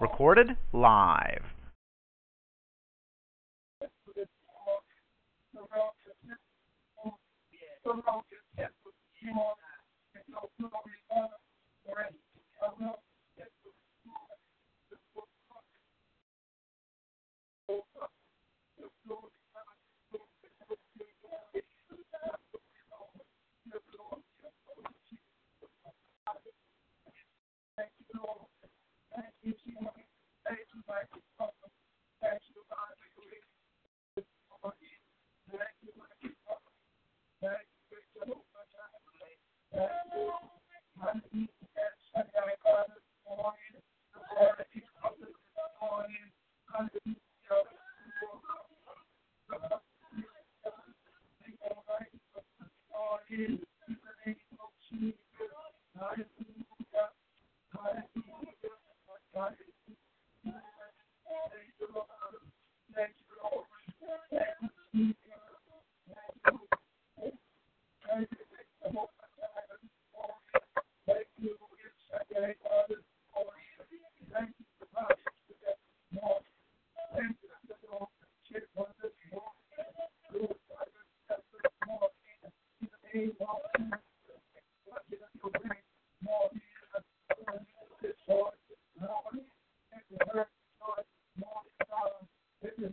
recorded live. to is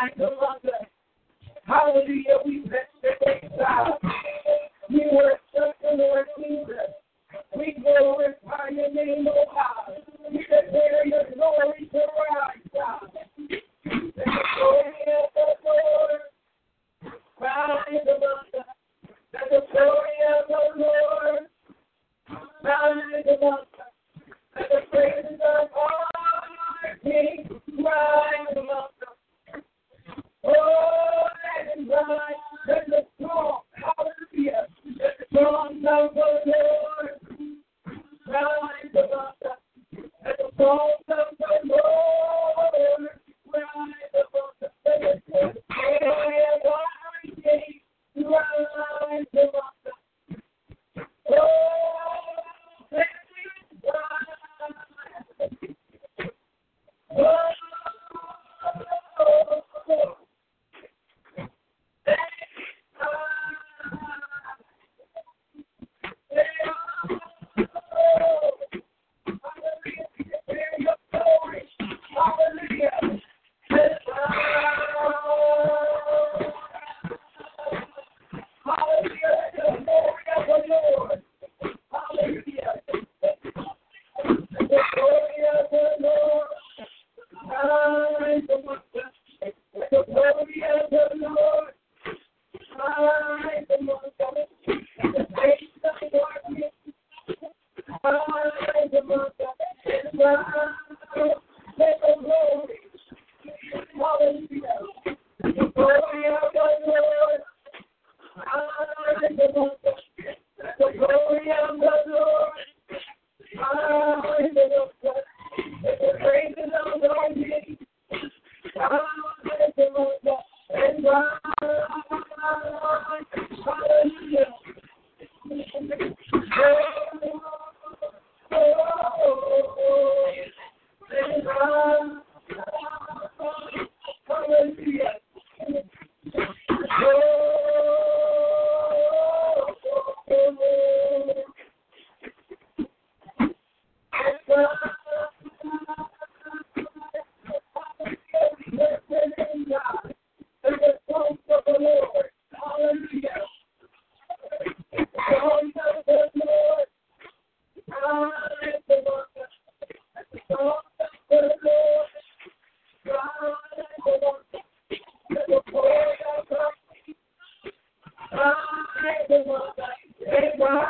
I know All those They were, they were,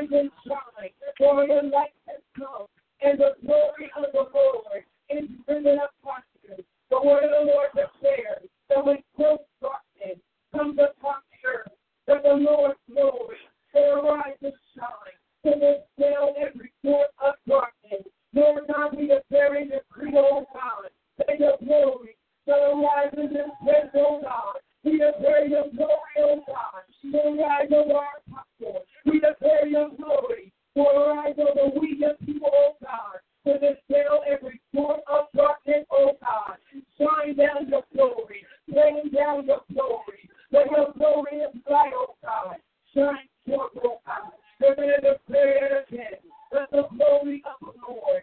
Let your glory live light, oh God. Shine oh the the glory of the Lord.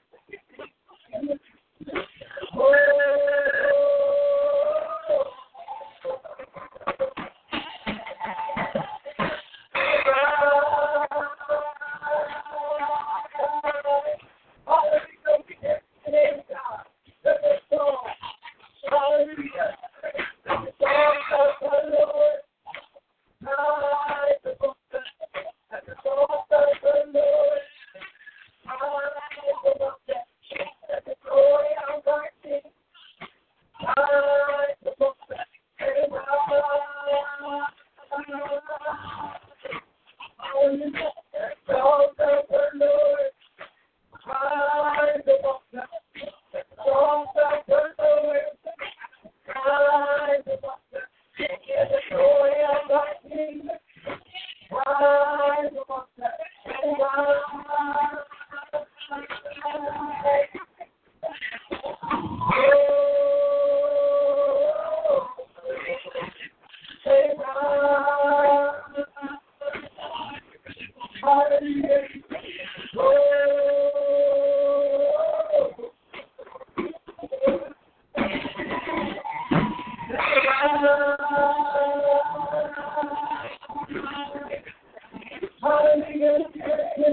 Hallelujah.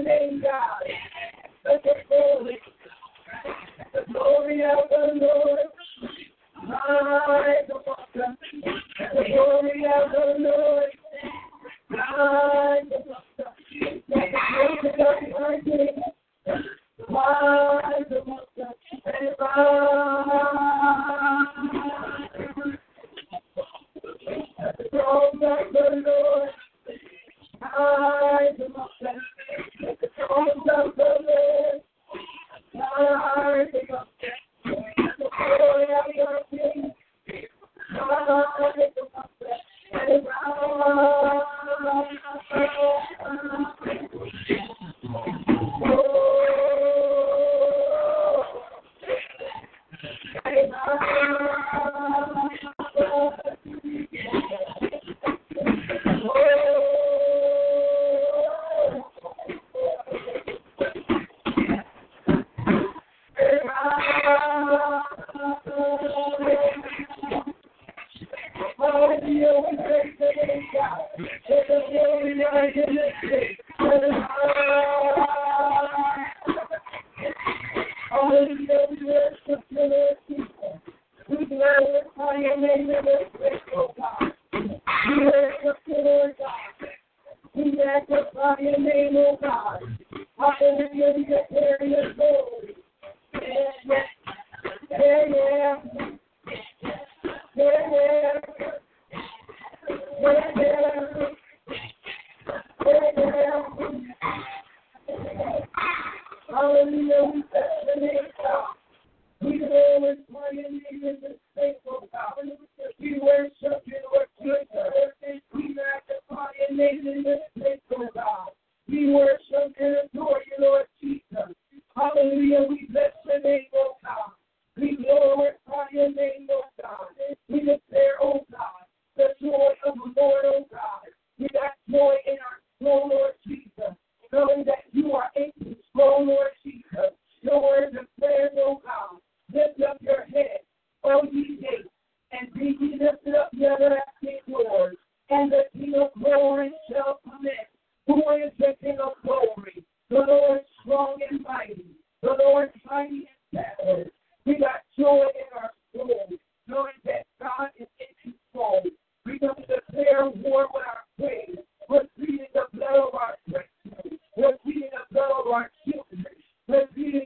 Name, God. The glory, the glory of the Lord The glory of the Lord the Hallelujah. God. We glorify your name, Lord God. We declare, oh God, the joy of the Lord, oh repeating